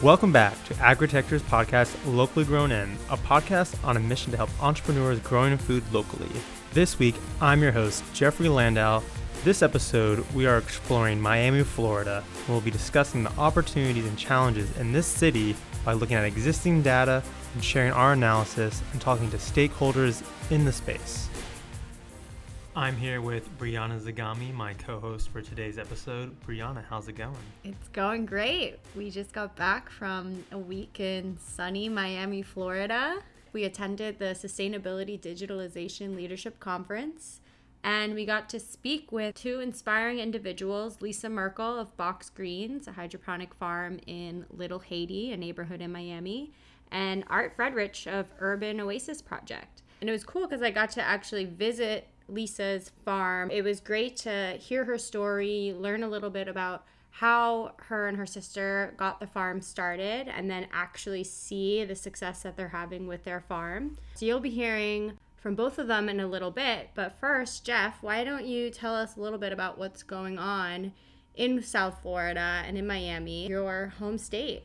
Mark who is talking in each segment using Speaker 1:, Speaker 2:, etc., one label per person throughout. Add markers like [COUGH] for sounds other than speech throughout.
Speaker 1: Welcome back to Agritecture's podcast, Locally Grown In, a podcast on a mission to help entrepreneurs growing food locally. This week, I'm your host, Jeffrey Landau. This episode, we are exploring Miami, Florida, and we'll be discussing the opportunities and challenges in this city by looking at existing data and sharing our analysis and talking to stakeholders in the space. I'm here with Brianna Zagami, my co host for today's episode. Brianna, how's it going?
Speaker 2: It's going great. We just got back from a week in sunny Miami, Florida. We attended the Sustainability Digitalization Leadership Conference and we got to speak with two inspiring individuals Lisa Merkel of Box Greens, a hydroponic farm in Little Haiti, a neighborhood in Miami, and Art Friedrich of Urban Oasis Project. And it was cool because I got to actually visit Lisa's farm. It was great to hear her story, learn a little bit about how her and her sister got the farm started, and then actually see the success that they're having with their farm. So you'll be hearing from both of them in a little bit. But first, Jeff, why don't you tell us a little bit about what's going on in South Florida and in Miami, your home state?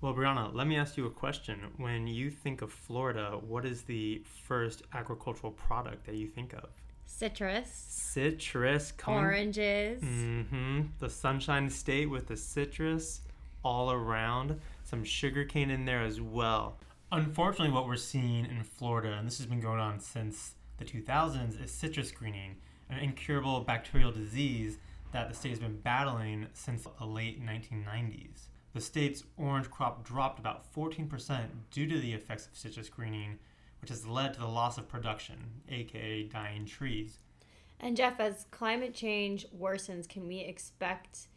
Speaker 1: Well, Brianna, let me ask you a question. When you think of Florida, what is the first agricultural product that you think of?
Speaker 2: Citrus.
Speaker 1: Citrus.
Speaker 2: Coming... Oranges.
Speaker 1: Mm-hmm. The Sunshine State with the citrus all around. Some sugarcane in there as well. Unfortunately, what we're seeing in Florida, and this has been going on since the 2000s, is citrus greening, an incurable bacterial disease that the state has been battling since the late 1990s the state's orange crop dropped about 14% due to the effects of citrus greening, which has led to the loss of production, aka dying trees.
Speaker 2: And Jeff, as climate change worsens, can we expect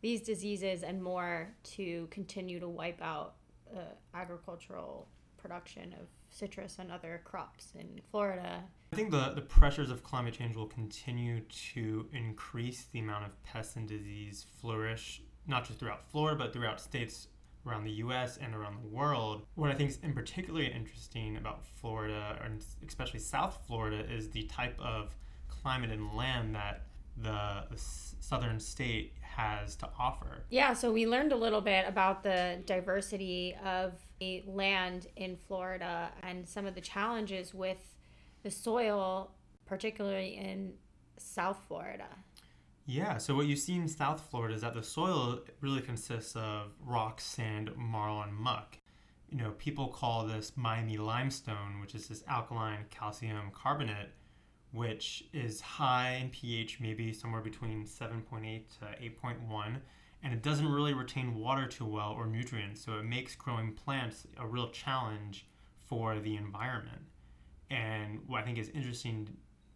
Speaker 2: these diseases and more to continue to wipe out uh, agricultural production of citrus and other crops in Florida?
Speaker 1: I think the, the pressures of climate change will continue to increase the amount of pests and disease flourish not just throughout Florida, but throughout states around the US and around the world. What I think is in particularly interesting about Florida, and especially South Florida, is the type of climate and land that the, the southern state has to offer.
Speaker 2: Yeah, so we learned a little bit about the diversity of the land in Florida and some of the challenges with the soil, particularly in South Florida.
Speaker 1: Yeah, so what you see in South Florida is that the soil really consists of rock, sand, marl, and muck. You know, people call this Miami limestone, which is this alkaline calcium carbonate, which is high in pH, maybe somewhere between 7.8 to 8.1, and it doesn't really retain water too well or nutrients, so it makes growing plants a real challenge for the environment. And what I think is interesting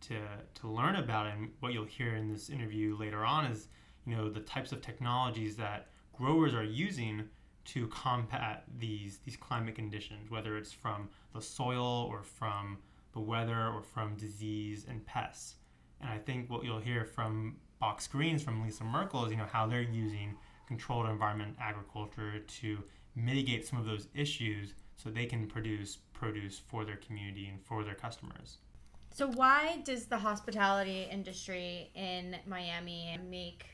Speaker 1: to to learn about. And what you'll hear in this interview later on is you know the types of technologies that growers are using to combat these these climate conditions whether it's from the soil or from the weather or from disease and pests. And i think what you'll hear from box greens from lisa merkel is you know how they're using controlled environment agriculture to mitigate some of those issues so they can produce produce for their community and for their customers
Speaker 2: so, why does the hospitality industry in Miami make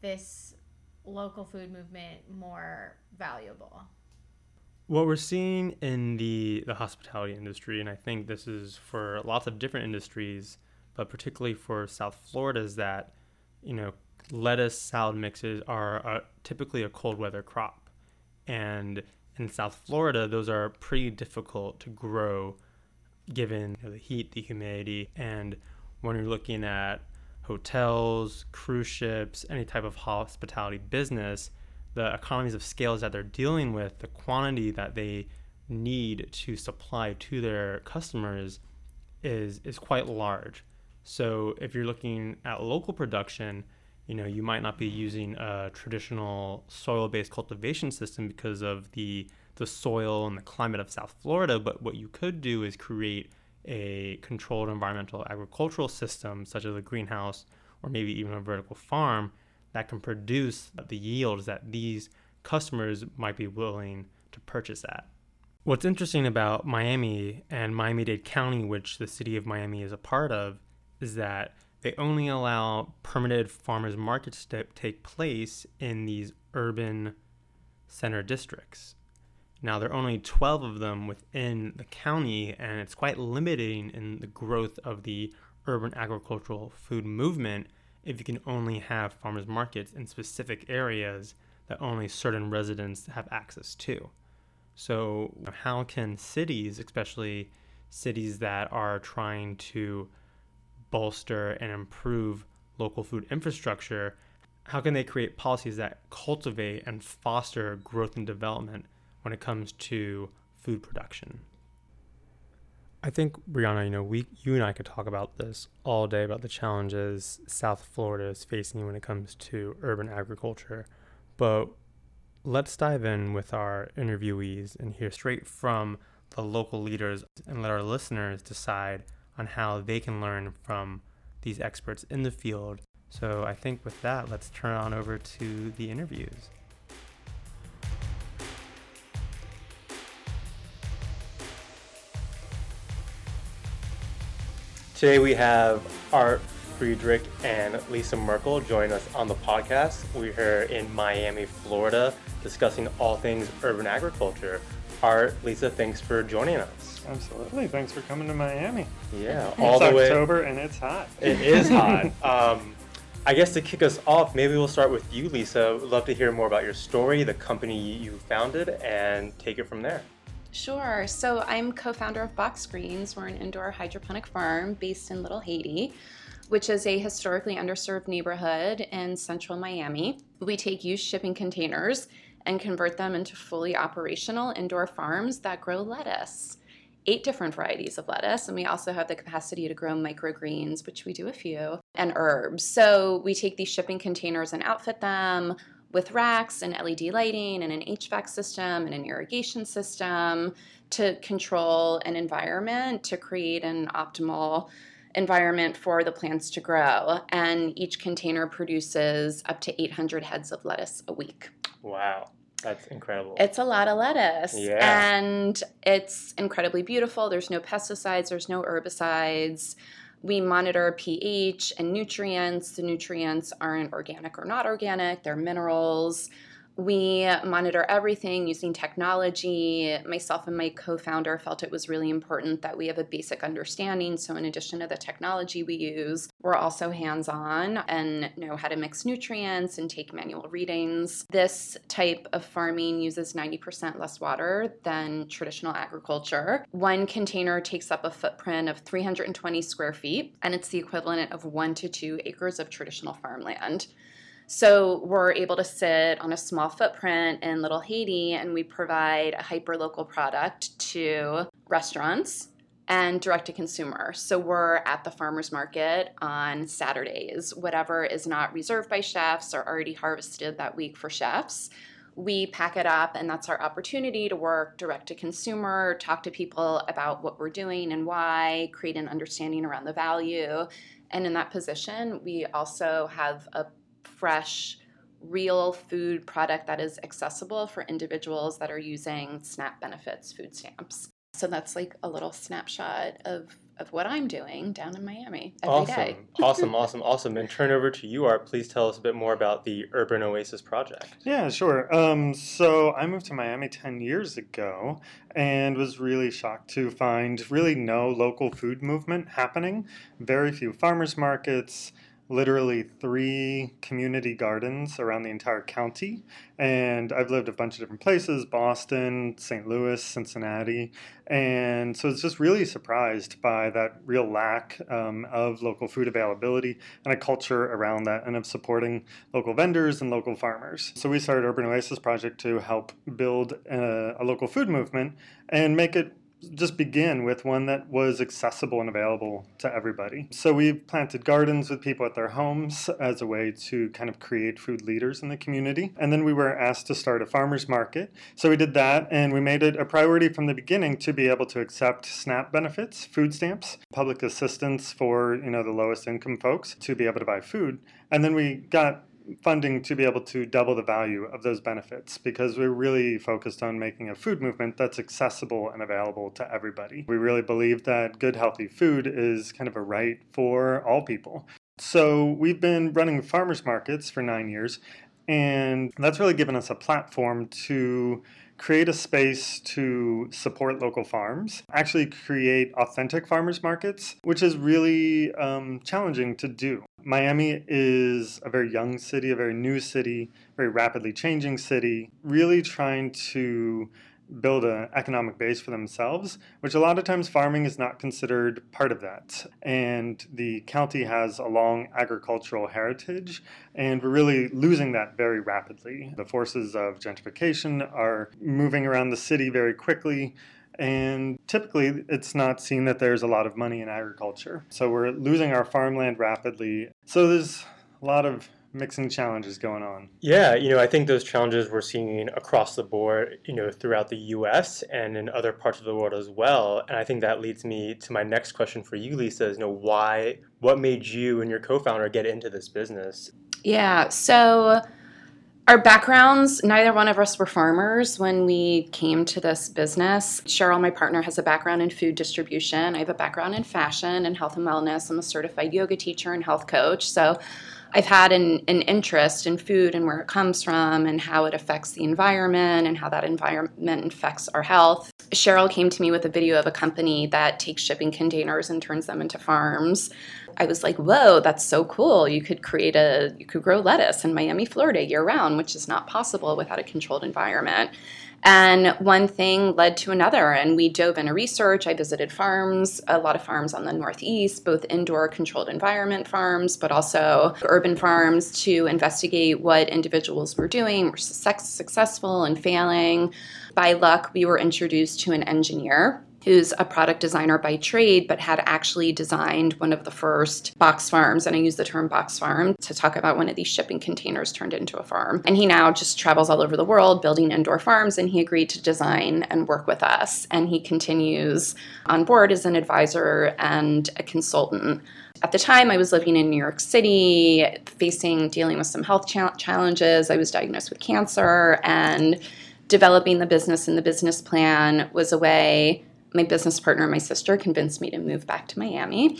Speaker 2: this local food movement more valuable?
Speaker 1: What we're seeing in the, the hospitality industry, and I think this is for lots of different industries, but particularly for South Florida, is that, you know, lettuce salad mixes are typically a cold weather crop. And in South Florida, those are pretty difficult to grow given you know, the heat, the humidity, and when you're looking at hotels, cruise ships, any type of hospitality business, the economies of scales that they're dealing with, the quantity that they need to supply to their customers is is quite large. So if you're looking at local production, you know, you might not be using a traditional soil-based cultivation system because of the the soil and the climate of South Florida, but what you could do is create a controlled environmental agricultural system, such as a greenhouse or maybe even a vertical farm, that can produce the yields that these customers might be willing to purchase at. What's interesting about Miami and Miami Dade County, which the city of Miami is a part of, is that they only allow permitted farmers markets to take place in these urban center districts. Now, there are only 12 of them within the county, and it's quite limiting in the growth of the urban agricultural food movement if you can only have farmers markets in specific areas that only certain residents have access to. So, how can cities, especially cities that are trying to bolster and improve local food infrastructure, how can they create policies that cultivate and foster growth and development when it comes to food production? I think Brianna, you know, we you and I could talk about this all day about the challenges South Florida is facing when it comes to urban agriculture. But let's dive in with our interviewees and hear straight from the local leaders and let our listeners decide on how they can learn from these experts in the field. So I think with that, let's turn on over to the interviews. Today we have Art Friedrich and Lisa Merkel join us on the podcast. We're here in Miami, Florida, discussing all things urban agriculture. Art, Lisa, thanks for joining us.
Speaker 3: Absolutely. Thanks for coming to Miami.
Speaker 1: Yeah,
Speaker 3: all it's the way. October and it's hot.
Speaker 1: It is hot. [LAUGHS] Um, I guess to kick us off, maybe we'll start with you, Lisa. Would love to hear more about your story, the company you founded, and take it from there.
Speaker 4: Sure. So I'm co founder of Box Greens. We're an indoor hydroponic farm based in Little Haiti, which is a historically underserved neighborhood in central Miami. We take used shipping containers and convert them into fully operational indoor farms that grow lettuce. Eight different varieties of lettuce, and we also have the capacity to grow microgreens, which we do a few, and herbs. So we take these shipping containers and outfit them with racks and LED lighting and an HVAC system and an irrigation system to control an environment to create an optimal environment for the plants to grow. And each container produces up to 800 heads of lettuce a week.
Speaker 1: Wow. That's incredible.
Speaker 4: It's a lot of lettuce.
Speaker 1: Yeah.
Speaker 4: And it's incredibly beautiful. There's no pesticides, there's no herbicides. We monitor pH and nutrients. The nutrients aren't organic or not organic, they're minerals. We monitor everything using technology. Myself and my co founder felt it was really important that we have a basic understanding. So, in addition to the technology we use, we're also hands on and know how to mix nutrients and take manual readings. This type of farming uses 90% less water than traditional agriculture. One container takes up a footprint of 320 square feet, and it's the equivalent of one to two acres of traditional farmland. So we're able to sit on a small footprint in Little Haiti and we provide a hyper local product to restaurants and direct to consumer. So we're at the farmers market on Saturdays. Whatever is not reserved by chefs or already harvested that week for chefs, we pack it up, and that's our opportunity to work direct to consumer, talk to people about what we're doing and why, create an understanding around the value. And in that position, we also have a fresh, real food product that is accessible for individuals that are using SNAP benefits food stamps. So that's like a little snapshot of of what I'm doing down in Miami every
Speaker 1: awesome.
Speaker 4: day.
Speaker 1: awesome, awesome, awesome. And turn over to you, Art. Please tell us a bit more about the Urban Oasis project.
Speaker 3: Yeah, sure. Um, so I moved to Miami 10 years ago and was really shocked to find really no local food movement happening. Very few farmers markets literally three community gardens around the entire county. And I've lived a bunch of different places Boston, St. Louis, Cincinnati. And so it's just really surprised by that real lack um, of local food availability and a culture around that and of supporting local vendors and local farmers. So we started Urban Oasis Project to help build a, a local food movement and make it just begin with one that was accessible and available to everybody. So we've planted gardens with people at their homes as a way to kind of create food leaders in the community. And then we were asked to start a farmers market. So we did that and we made it a priority from the beginning to be able to accept SNAP benefits, food stamps, public assistance for, you know, the lowest income folks to be able to buy food. And then we got funding to be able to double the value of those benefits because we're really focused on making a food movement that's accessible and available to everybody. We really believe that good, healthy food is kind of a right for all people. So we've been running farmers markets for nine years. And that's really given us a platform to create a space to support local farms, actually create authentic farmers markets, which is really um, challenging to do. Miami is a very young city, a very new city, very rapidly changing city, really trying to build an economic base for themselves, which a lot of times farming is not considered part of that. And the county has a long agricultural heritage, and we're really losing that very rapidly. The forces of gentrification are moving around the city very quickly. And typically, it's not seen that there's a lot of money in agriculture. So we're losing our farmland rapidly. So there's a lot of mixing challenges going on.
Speaker 1: Yeah, you know, I think those challenges we're seeing across the board, you know, throughout the US and in other parts of the world as well. And I think that leads me to my next question for you, Lisa, is you know, why what made you and your co-founder get into this business?
Speaker 4: Yeah, so our backgrounds, neither one of us were farmers when we came to this business. Cheryl, my partner, has a background in food distribution. I have a background in fashion and health and wellness. I'm a certified yoga teacher and health coach. So I've had an, an interest in food and where it comes from and how it affects the environment and how that environment affects our health. Cheryl came to me with a video of a company that takes shipping containers and turns them into farms. I was like, whoa, that's so cool. You could create a, you could grow lettuce in Miami, Florida year round, which is not possible without a controlled environment. And one thing led to another, and we dove into research. I visited farms, a lot of farms on the Northeast, both indoor controlled environment farms, but also urban farms to investigate what individuals were doing, were successful and failing. By luck, we were introduced to an engineer who's a product designer by trade, but had actually designed one of the first box farms. And I use the term box farm to talk about one of these shipping containers turned into a farm. And he now just travels all over the world building indoor farms, and he agreed to design and work with us. And he continues on board as an advisor and a consultant. At the time, I was living in New York City, facing, dealing with some health challenges. I was diagnosed with cancer, and developing the business and the business plan was a way my business partner, my sister, convinced me to move back to Miami.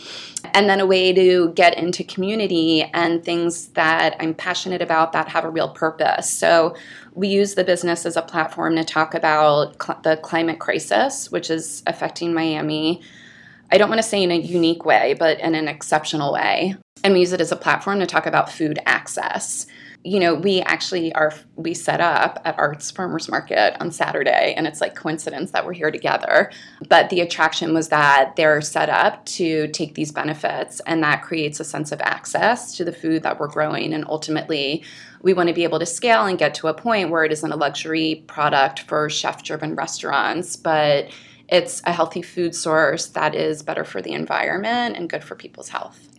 Speaker 4: And then a way to get into community and things that I'm passionate about that have a real purpose. So we use the business as a platform to talk about cl- the climate crisis, which is affecting Miami. I don't want to say in a unique way, but in an exceptional way. And we use it as a platform to talk about food access you know, we actually are we set up at Arts Farmers Market on Saturday, and it's like coincidence that we're here together. But the attraction was that they're set up to take these benefits, and that creates a sense of access to the food that we're growing, and ultimately. We want to be able to scale and get to a point where it isn't a luxury product for chef driven restaurants, but it's a healthy food source that is better for the environment and good for people's health.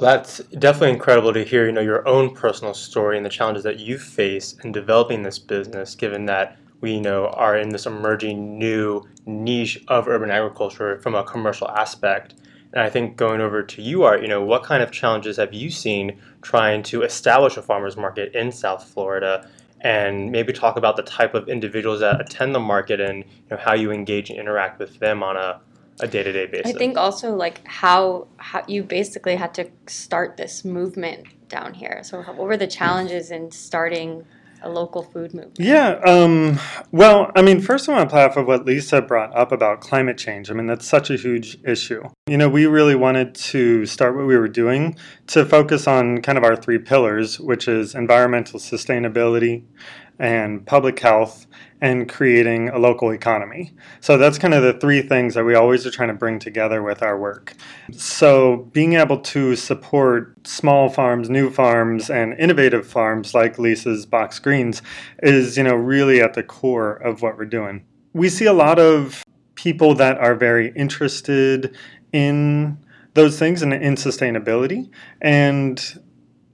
Speaker 1: Well, that's definitely incredible to hear, you know, your own personal story and the challenges that you face in developing this business, given that we you know are in this emerging new niche of urban agriculture from a commercial aspect. And I think going over to you, Art, you know, what kind of challenges have you seen trying to establish a farmers market in South Florida? And maybe talk about the type of individuals that attend the market and you know, how you engage and interact with them on a a day to day basis.
Speaker 5: I think also like how how you basically had to start this movement down here. So what were the challenges in starting a local food movement?
Speaker 3: Yeah, um, well, I mean, first I want to play off of what Lisa brought up about climate change. I mean, that's such a huge issue. You know, we really wanted to start what we were doing to focus on kind of our three pillars, which is environmental sustainability and public health and creating a local economy. So that's kind of the three things that we always are trying to bring together with our work. So being able to support small farms, new farms, and innovative farms like Lisa's Box Greens is, you know, really at the core of what we're doing. We see a lot of people that are very interested in those things and in sustainability and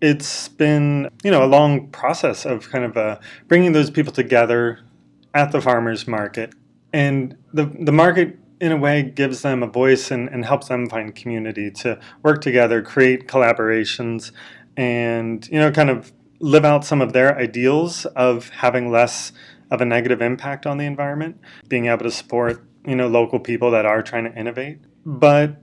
Speaker 3: it's been you know a long process of kind of uh, bringing those people together at the farmers market. And the, the market, in a way, gives them a voice and, and helps them find community to work together, create collaborations, and, you know, kind of live out some of their ideals of having less of a negative impact on the environment, being able to support, you know, local people that are trying to innovate. But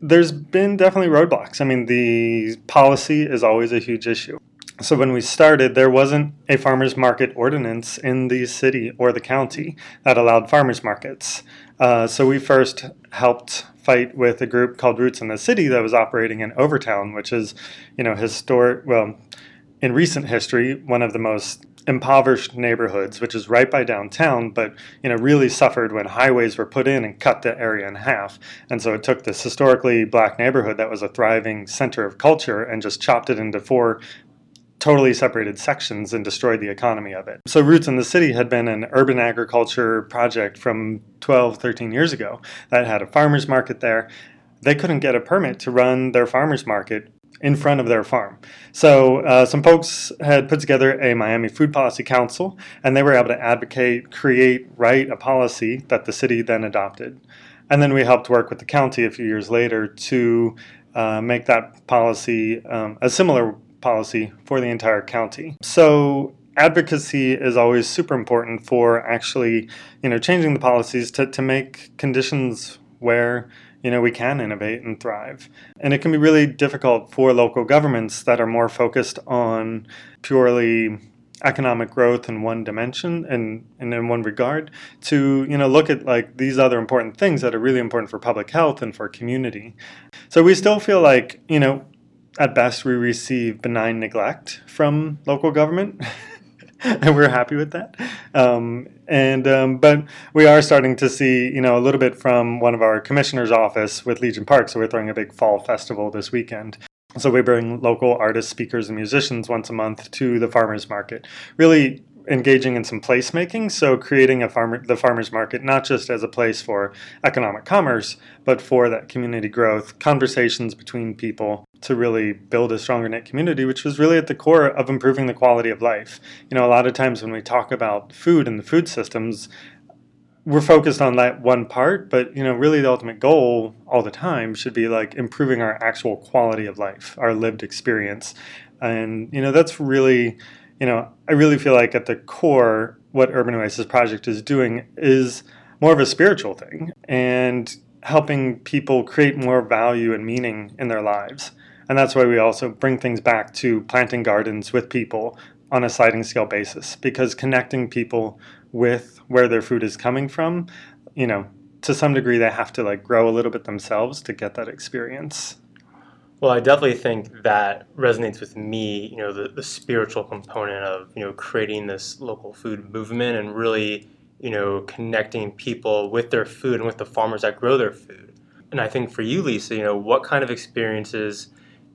Speaker 3: there's been definitely roadblocks. I mean, the policy is always a huge issue. So when we started, there wasn't a farmers market ordinance in the city or the county that allowed farmers markets. Uh, so we first helped fight with a group called Roots in the City that was operating in Overtown, which is, you know, historic. Well, in recent history, one of the most impoverished neighborhoods, which is right by downtown, but you know really suffered when highways were put in and cut the area in half. And so it took this historically black neighborhood that was a thriving center of culture and just chopped it into four totally separated sections and destroyed the economy of it. So Roots in the City had been an urban agriculture project from 12, 13 years ago that had a farmers market there. They couldn't get a permit to run their farmers market in front of their farm. So uh, some folks had put together a Miami Food Policy Council, and they were able to advocate, create, write a policy that the city then adopted. And then we helped work with the county a few years later to uh, make that policy um, a similar policy for the entire county. So advocacy is always super important for actually, you know, changing the policies to, to make conditions where you know we can innovate and thrive. And it can be really difficult for local governments that are more focused on purely economic growth in one dimension and, and in one regard to you know look at like these other important things that are really important for public health and for community so we still feel like you know at best, we receive benign neglect from local government. [LAUGHS] [LAUGHS] and we're happy with that. Um, and um, but we are starting to see, you know, a little bit from one of our commissioner's office with Legion Park. So we're throwing a big fall festival this weekend. So we bring local artists, speakers, and musicians once a month to the farmers market. Really engaging in some placemaking, so creating a farmer the farmers market not just as a place for economic commerce, but for that community growth, conversations between people to really build a stronger knit community, which was really at the core of improving the quality of life. You know, a lot of times when we talk about food and the food systems, we're focused on that one part, but you know, really the ultimate goal all the time should be like improving our actual quality of life, our lived experience. And you know, that's really you know, I really feel like at the core, what Urban Oasis Project is doing is more of a spiritual thing and helping people create more value and meaning in their lives. And that's why we also bring things back to planting gardens with people on a sliding scale basis because connecting people with where their food is coming from, you know, to some degree they have to like grow a little bit themselves to get that experience.
Speaker 1: Well, I definitely think that resonates with me, you know, the, the spiritual component of, you know, creating this local food movement and really, you know, connecting people with their food and with the farmers that grow their food. And I think for you, Lisa, you know, what kind of experiences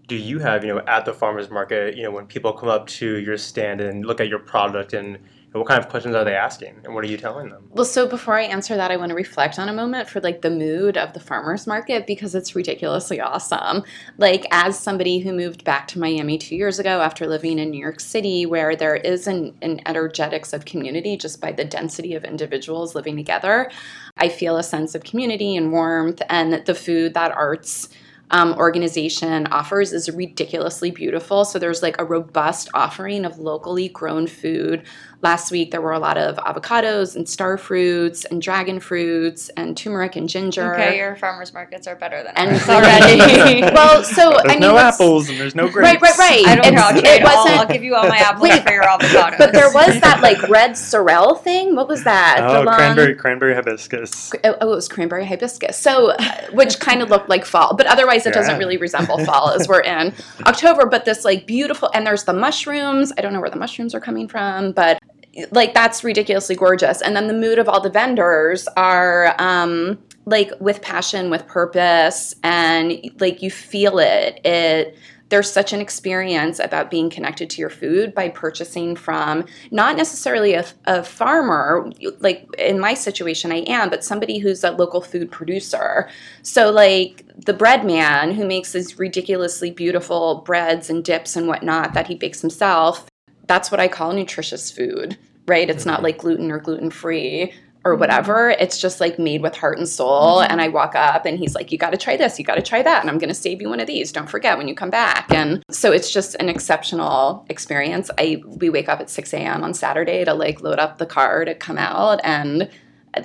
Speaker 1: do you have, you know, at the farmers market, you know, when people come up to your stand and look at your product and what kind of questions are they asking and what are you telling them
Speaker 4: well so before i answer that i want to reflect on a moment for like the mood of the farmers market because it's ridiculously awesome like as somebody who moved back to miami two years ago after living in new york city where there is an, an energetics of community just by the density of individuals living together i feel a sense of community and warmth and the food that arts um, organization offers is ridiculously beautiful. So there's like a robust offering of locally grown food. Last week there were a lot of avocados and star fruits and dragon fruits and turmeric and ginger.
Speaker 5: Okay, your farmers markets are better than
Speaker 4: and already. [LAUGHS] well, so
Speaker 3: there's
Speaker 4: I mean,
Speaker 3: no apples and there's no grapes.
Speaker 4: Right, right, right.
Speaker 5: I don't
Speaker 4: It's-
Speaker 5: care. I'll,
Speaker 4: it wasn't-
Speaker 5: I'll give you all my apples
Speaker 4: Wait,
Speaker 5: for your avocados.
Speaker 4: But there was that like red sorrel thing. What was that?
Speaker 3: Oh,
Speaker 4: The long-
Speaker 3: cranberry, cranberry hibiscus.
Speaker 4: Oh, oh, it was cranberry hibiscus. So, uh, which kind of looked like fall, but otherwise it doesn't really resemble fall as we're in October. But this like beautiful, and there's the mushrooms. I don't know where the mushrooms are coming from, but like that's ridiculously gorgeous. And then the mood of all the vendors are um, like with passion, with purpose, and like you feel it. It there's such an experience about being connected to your food by purchasing from not necessarily a, a farmer like in my situation i am but somebody who's a local food producer so like the bread man who makes these ridiculously beautiful breads and dips and whatnot that he bakes himself that's what i call nutritious food right it's not like gluten or gluten free or whatever. It's just like made with heart and soul. And I walk up and he's like, You got to try this, you got to try that. And I'm going to save you one of these. Don't forget when you come back. And so it's just an exceptional experience. I We wake up at 6 a.m. on Saturday to like load up the car to come out. And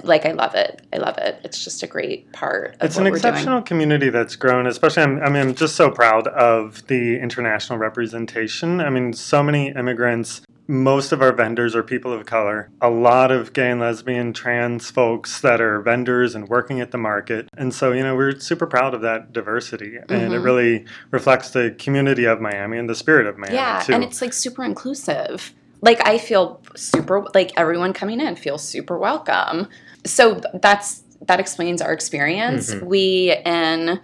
Speaker 4: like I love it. I love it. It's just a great part of
Speaker 3: It's
Speaker 4: what
Speaker 3: an
Speaker 4: we're doing.
Speaker 3: exceptional community that's grown, especially. I'm, I mean, I'm just so proud of the international representation. I mean, so many immigrants. Most of our vendors are people of color. A lot of gay and lesbian, trans folks that are vendors and working at the market. And so, you know, we're super proud of that diversity. And it
Speaker 4: Mhm.
Speaker 3: really reflects the community of Miami and the spirit of Miami,
Speaker 4: yeah,
Speaker 3: too.
Speaker 4: and it's like super inclusive. Like I feel super like everyone coming in feels super welcome. So that's that explains our experience.
Speaker 1: Mhm.
Speaker 4: We in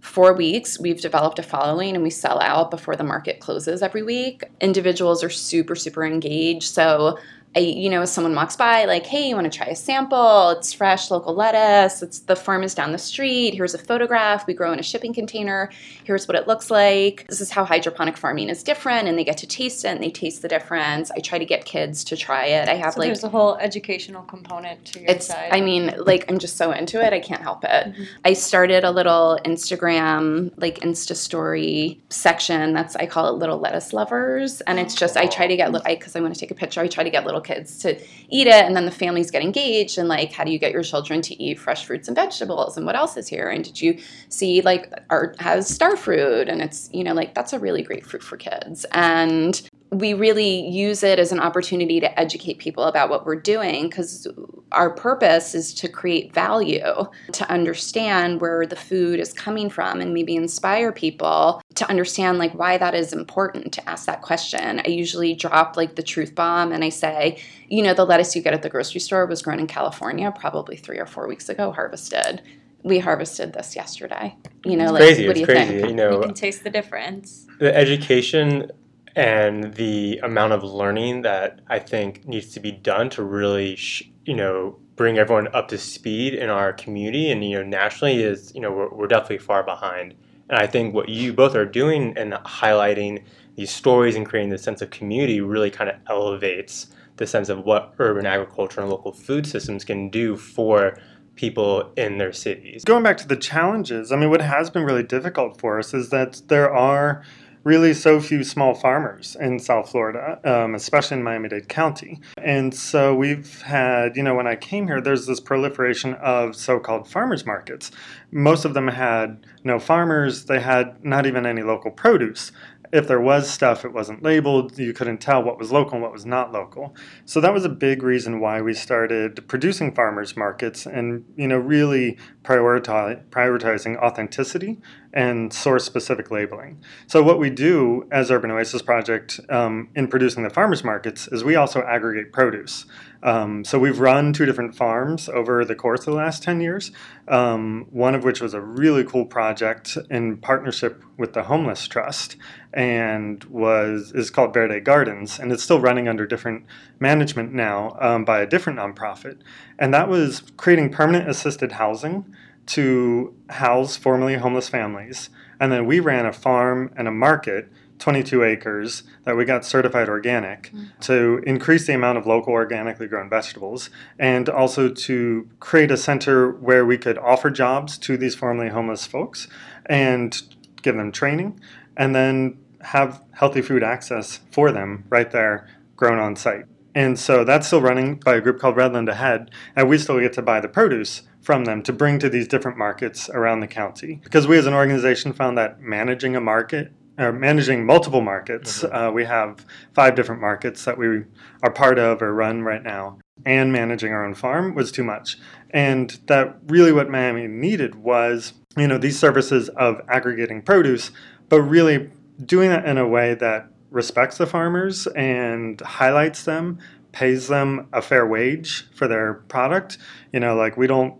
Speaker 4: four weeks we've developed a following and we sell out before the market closes every week. Individuals are super super engaged. So I, you know, someone walks by, like, hey, you want to try a sample? It's fresh, local lettuce. It's the farm is down the street. Here's a photograph. We grow in a shipping container. Here's what it looks like. This is how hydroponic farming is different, and they get to taste it and they taste the difference. I try to get kids to try it. I have
Speaker 5: So
Speaker 4: like
Speaker 5: there's a whole educational component to your
Speaker 4: it's
Speaker 5: side.
Speaker 4: i mean like i'm just so into it i can't help it
Speaker 5: Mhm.
Speaker 4: i started a little instagram like insta story section that's i call it little lettuce lovers and it's just i try to get because I, want to take a picture i try to get little kids to eat it and then the families get engaged and like how do you get your children to eat fresh fruits and vegetables and what else is here? And did you see like art has star fruit and it's you know like that's a really great fruit for kids. And we really use it as an opportunity to educate people about what we're doing because our purpose is to create value, to understand where the food is coming from and maybe inspire people to understand like why that is important to ask that question. I usually drop like the truth bomb and I say, you know, the lettuce you get at the grocery store was grown in California probably 3 or 4 weeks ago harvested. We harvested this yesterday. You know,
Speaker 1: It's
Speaker 4: like
Speaker 1: crazy.
Speaker 4: what
Speaker 1: It's
Speaker 4: do you
Speaker 1: crazy.
Speaker 4: think?
Speaker 1: You know,
Speaker 5: you can taste the difference.
Speaker 1: the education and the amount of learning that I think needs to be done to really, sh- you know, bring everyone up to speed in our community and you know nationally is you know we're, we're definitely far behind. And I think what you both are doing and highlighting these stories and creating this sense of community really kind of elevates the sense of what urban agriculture and local food systems can do for people in their cities.
Speaker 3: Going back to the challenges, I mean, what has been really difficult for us is that there are really so few small farmers in South Florida, um, especially in Miami Dade County. And so we've had, you know, when I came here, there's this proliferation of so called farmers markets. Most of them had no farmers, they had not even any local produce. If there was stuff, it wasn't labeled. You couldn't tell what was local and what was not local. So that was a big reason why we started producing farmers markets and, you know, really prioritizing authenticity and source specific labeling. So, what we do as Urban Oasis Project um, in producing the farmers markets is we also aggregate produce. Um, so, we've run two different farms over the course of the last 10 years, um, one of which was a really cool project in partnership with the Homeless Trust and was is called Verde Gardens, and it's still running under different management now um, by a different nonprofit. And that was creating permanent assisted housing to house formerly homeless families. And then we ran a farm and a market, 22 acres, that we got certified organic mm. to increase the amount of local organically grown vegetables and also to create a center where we could offer jobs to these formerly homeless folks and give them training and then have healthy food access for them right there, grown on site. And so that's still running by a group called Redland Ahead, and we still get to buy the produce from them to bring to these different markets around the county. Because we as an organization found that managing a market, or managing multiple markets, uh, we have five different markets that we are part of or run right now, and managing our own farm was too much. And that really what Miami needed was, you know, these services of aggregating produce, but really doing that in a way that respects the farmers and highlights them, pays them a fair wage for their product. You know, like we don't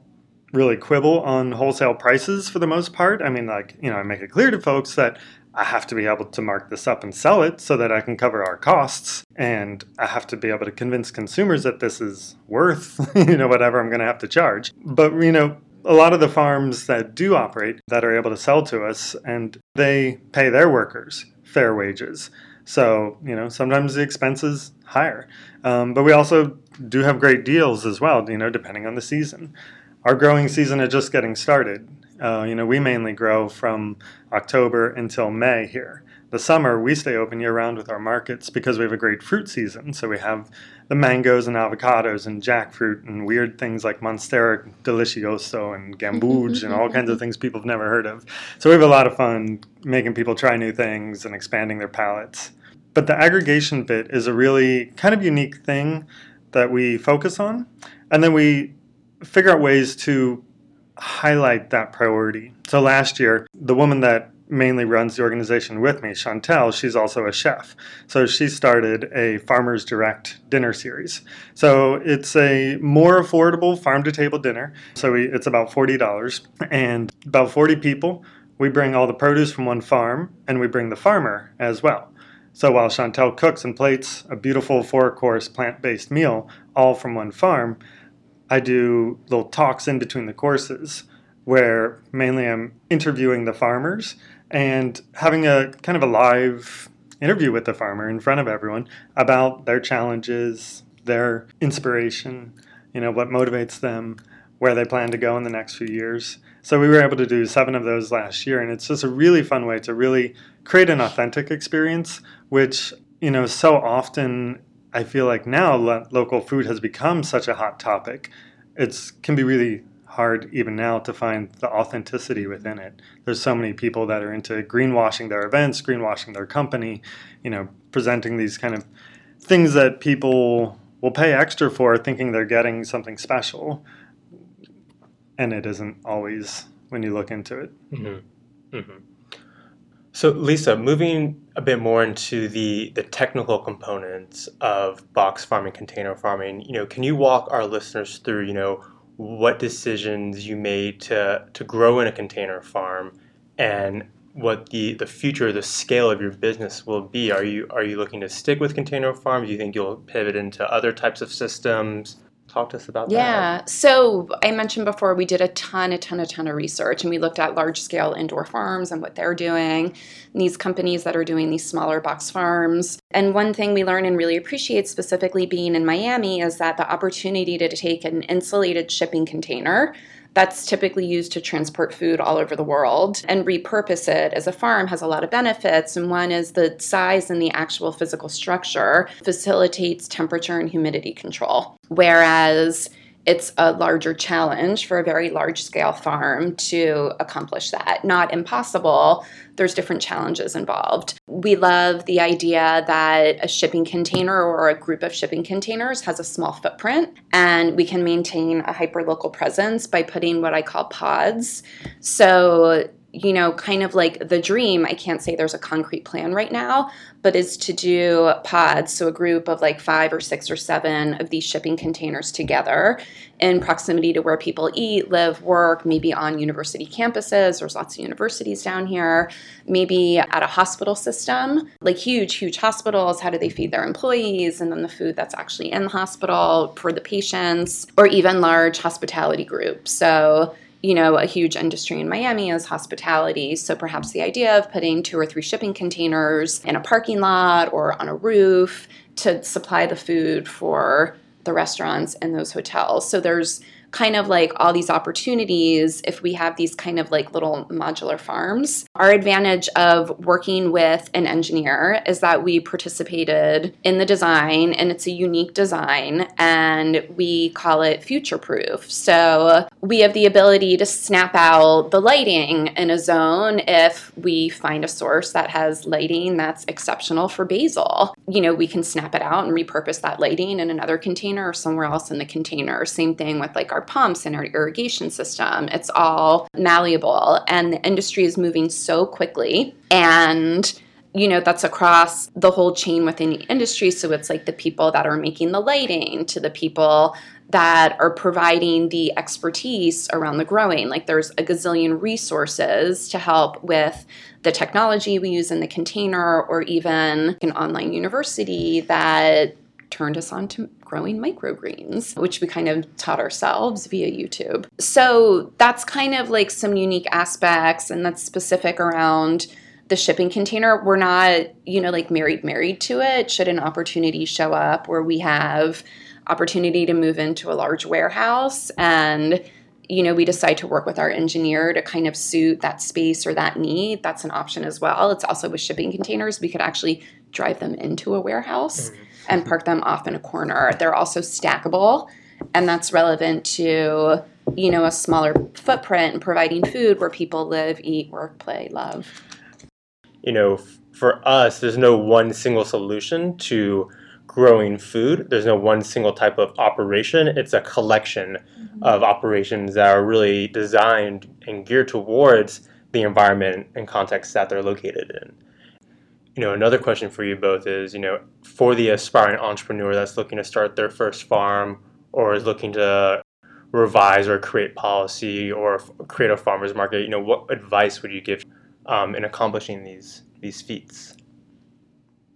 Speaker 3: really quibble on wholesale prices for the most part. I mean, like, you know, I make it clear to folks that I have to be able to mark this up and sell it so that I can cover our costs. And I have to be able to convince consumers that this is worth, [LAUGHS] you know, whatever I'm going to have to charge. But, you know, a lot of the farms that do operate that are able to sell to us and they pay their workers fair wages. So, you know, sometimes the expense is higher. Um, but we also do have great deals as well, you know, depending on the season. Our growing season is just getting started. Uh, you know, we mainly grow from October until May here. the summer, we stay open year round with our markets because we have a great fruit season. So we have the mangoes and avocados and jackfruit and weird things like Monstera deliciosa and gamboge and all kinds of things people have never heard of. So we have a lot of fun making people try new things and expanding their palates. But the aggregation bit is a really kind of unique thing that we focus on. And then we figure out ways to highlight that priority. So last year, the woman that mainly runs the organization with me, Chantel, she's also a chef. So she started a Farmers Direct dinner series. So it's a more affordable farm to table dinner. So we, it's about $40 and about 40 people. We bring all the produce from one farm and we bring the farmer as well. So while Chantel cooks and plates a beautiful four course plant based meal, all from one farm, I do little talks in between the courses where mainly I'm interviewing the farmers and having a kind of a live interview with the farmer in front of everyone about their challenges, their inspiration, you know, what motivates them, where they plan to go in the next few years. So we were able to do seven of those last year, and it's just a really fun way to really create an authentic experience, which, you know, so often I feel like now lo- local food has become such a hot topic. It can be really hard even now to find the authenticity within it. There's so many people that are into greenwashing their events, greenwashing their company, you know, presenting these kind of things that people will pay extra for thinking they're getting something special. And it isn't always when you look into it.
Speaker 1: Mm-hmm. Mm-hmm. So, Lisa, moving a bit more into the the technical components of box farming, container farming, you know, can you walk our listeners through, you know, what decisions you made to to grow in a container farm and what the, the future, the scale of your business will be. Are you are you looking to stick with container farms? Do you think you'll pivot into other types of systems? Talk to us about
Speaker 4: yeah.
Speaker 1: that.
Speaker 4: Yeah. So I mentioned before we did a ton, a ton, a ton of research and we looked at large scale indoor farms and what they're doing, these companies that are doing these smaller box farms. And one thing we learn and really appreciate, specifically being in Miami, is that the opportunity to take an insulated shipping container that's typically used to transport food all over the world and repurpose it as a farm has a lot of benefits. And one is the size and the actual physical structure facilitates temperature and humidity control. Whereas it's a larger challenge for a very large scale farm to accomplish that. Not impossible, there's different challenges involved. We love the idea that a shipping container or a group of shipping containers has a small footprint and we can maintain a hyperlocal presence by putting what I call pods. So you know, kind of like the dream, I can't say there's a concrete plan right now, but is to do pods, so a group of like five or six or seven of these shipping containers together in proximity to where people eat, live, work, maybe on university campuses. There's lots of universities down here, maybe at a hospital system, like huge, huge hospitals. How do they feed their employees? And then the food that's actually in the hospital for the patients, or even large hospitality groups. So, you know, a huge industry in Miami is hospitality. So perhaps the idea of putting two or three shipping containers in a parking lot or on a roof to supply the food for the restaurants and those hotels. So there's kind of like all these opportunities if we have these kind of like little modular farms. Our advantage of working with an engineer is that we participated in the design and it's a unique design and we call it future proof. So we have the ability to snap out the lighting in a zone if we find a source that has lighting that's exceptional for basil. You know, we can snap it out and repurpose that lighting in another container or somewhere else in the container. Same thing with like our pumps and our irrigation system. It's all malleable, and the industry is moving so quickly. And you know that's across the whole chain within the industry so it's like the people that are making the lighting to the people that are providing the expertise around the growing like there's a gazillion resources to help with the technology we use in the container or even an online university that turned us on to growing microgreens, which we kind of taught ourselves via YouTube. So that's kind of like some unique aspects, and that's specific around the shipping container. We're not, you know, like married, married to it. Should an opportunity show up where we have opportunity to move into a large warehouse and you know, we decide to work with our engineer to kind of suit that space or that need, that's an option as well. It's also with shipping containers, we could actually drive them into a warehouse
Speaker 1: Mm-hmm.
Speaker 4: And mm-hmm. park them off in a corner. They're also stackable, and that's relevant to, you know, a smaller footprint and providing food where people live, eat, work, play, love.
Speaker 1: you know, f- for us, there's no one single solution to growing food. There's no one single type of operation. It's a collection mm-hmm. of operations that are really designed and geared towards the environment and context that they're located in. You know, another question for you both is, you know, for the aspiring entrepreneur that's looking to start their first farm or is looking to revise or create policy or f- create a farmer's market, you know, what advice would you give um, in accomplishing these these feats?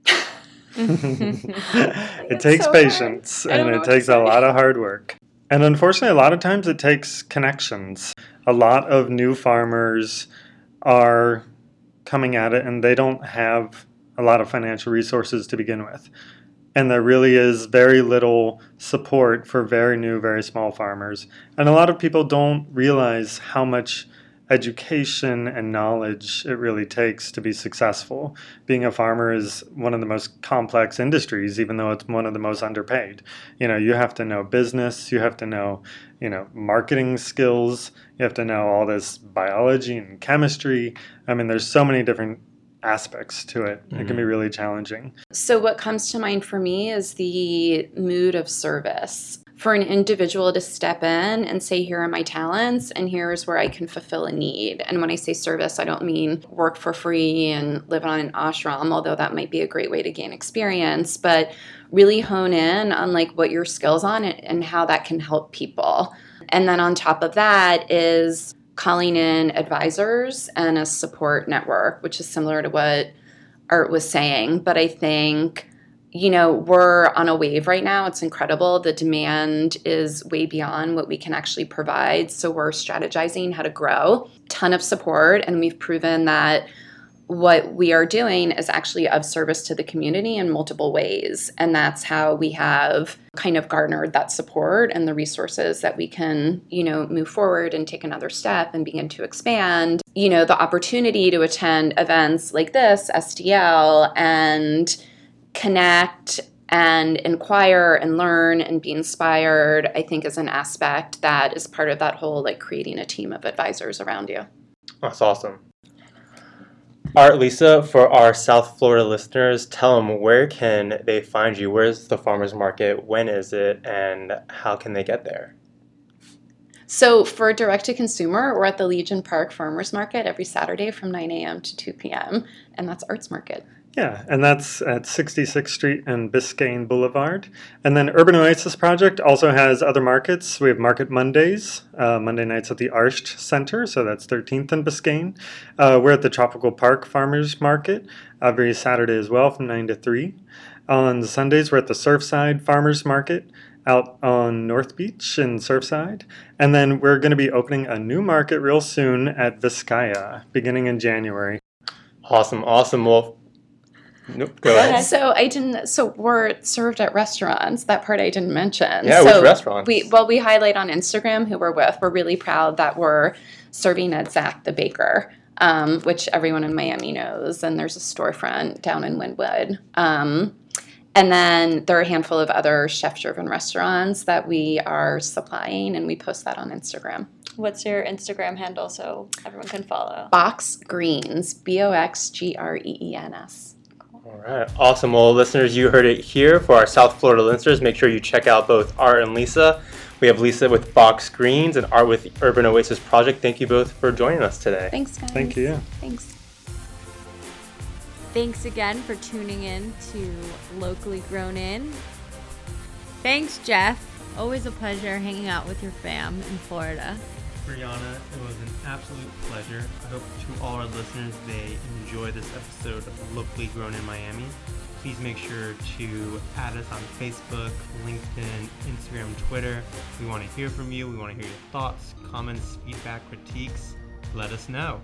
Speaker 1: [LAUGHS]
Speaker 3: it
Speaker 4: It's
Speaker 3: takes
Speaker 4: so
Speaker 3: patience and it takes a lot of hard work. And unfortunately, a lot of times it takes connections. A lot of new farmers are coming at it and they don't have a lot of financial resources to begin with. And there really is very little support for very new, very small farmers. And a lot of people don't realize how much education and knowledge it really takes to be successful. Being a farmer is one of the most complex industries, even though it's one of the most underpaid. You know, you have to know business, you have to know, you know, marketing skills, you have to know all this biology and chemistry. I mean, there's so many different aspects to it. It can be mm-hmm. really challenging.
Speaker 4: So, what comes to mind for me is the mood of service. For an individual to step in and say, Here are my talents, and here's where I can fulfill a need. And when I say service, I don't mean work for free and live on an ashram, although that might be a great way to gain experience, but really hone in on like what your skills on and, and how that can help people. And then on top of that is calling in advisors and a support network, which is similar to what Art was saying. But I think, you know, we're on a wave right now. It's incredible. The demand is way beyond what we can actually provide. So we're strategizing how to grow. Ton of support. And we've proven that what we are doing is actually of service to the community in multiple ways. And that's how we have kind of garnered that support and the resources that we can, you know, move forward and take another step and begin to expand. You know, the opportunity to attend events like this, SDL, and connect and inquire and learn and be inspired, I think is an aspect that is part of that whole like creating a team of advisors around you.
Speaker 1: That's awesome. Art, Lisa, for our South Florida listeners, tell them where can they find you? Where's the farmers market? When is it? And how can they get there?
Speaker 4: So for direct to consumer, we're at the Legion Park Farmers Market every Saturday from 9 a.m. to 2 p.m. And that's Arts Market.
Speaker 3: Yeah, and that's at 66th Street and Biscayne Boulevard. And then Urban Oasis Project also has other markets. We have Market Mondays, uh, Monday nights at the Arsht Center, so that's 13th and Biscayne. Uh, we're at the Tropical Park Farmers Market every Saturday as well from 9 to 3. On Sundays, we're at the Surfside Farmers Market out on North Beach in Surfside. And then we're going to be opening a new market real soon at Vizcaya, beginning in January.
Speaker 1: Awesome, awesome. Well, nope, go,
Speaker 5: Go
Speaker 1: ahead.
Speaker 5: ahead.
Speaker 4: So I didn't. So we're served at restaurants. That part I didn't mention.
Speaker 1: Yeah,
Speaker 4: so
Speaker 1: which restaurants?
Speaker 4: We well, we highlight on Instagram who we're with. We're really proud that we're serving at Zak the Baker, um, which everyone in Miami knows. And there's a storefront down in Wynwood. Um, and then there are a handful of other chef-driven restaurants that we are supplying, and we post that on Instagram.
Speaker 5: What's your Instagram handle so everyone can follow?
Speaker 4: Box Greens, B O X G R E E N S.
Speaker 1: All right, awesome. Well, listeners, you heard it here for our South Florida listeners. Make sure you check out both Art and Lisa. We have Lisa with Box Greens and Art with Urban Oasis Project. Thank you both for joining us today.
Speaker 4: Thanks, guys.
Speaker 3: Thank you.
Speaker 4: Thanks.
Speaker 2: Thanks again for tuning in to Locally Grown In. Thanks, Jeff. Always a pleasure hanging out with your fam in Florida.
Speaker 1: Brianna, it was an absolute pleasure. I hope to all our listeners they enjoy this episode of Locally Grown in Miami. Please make sure to add us on Facebook, LinkedIn, Instagram, Twitter. We want to hear from you. We want to hear your thoughts, comments, feedback, critiques. Let us know.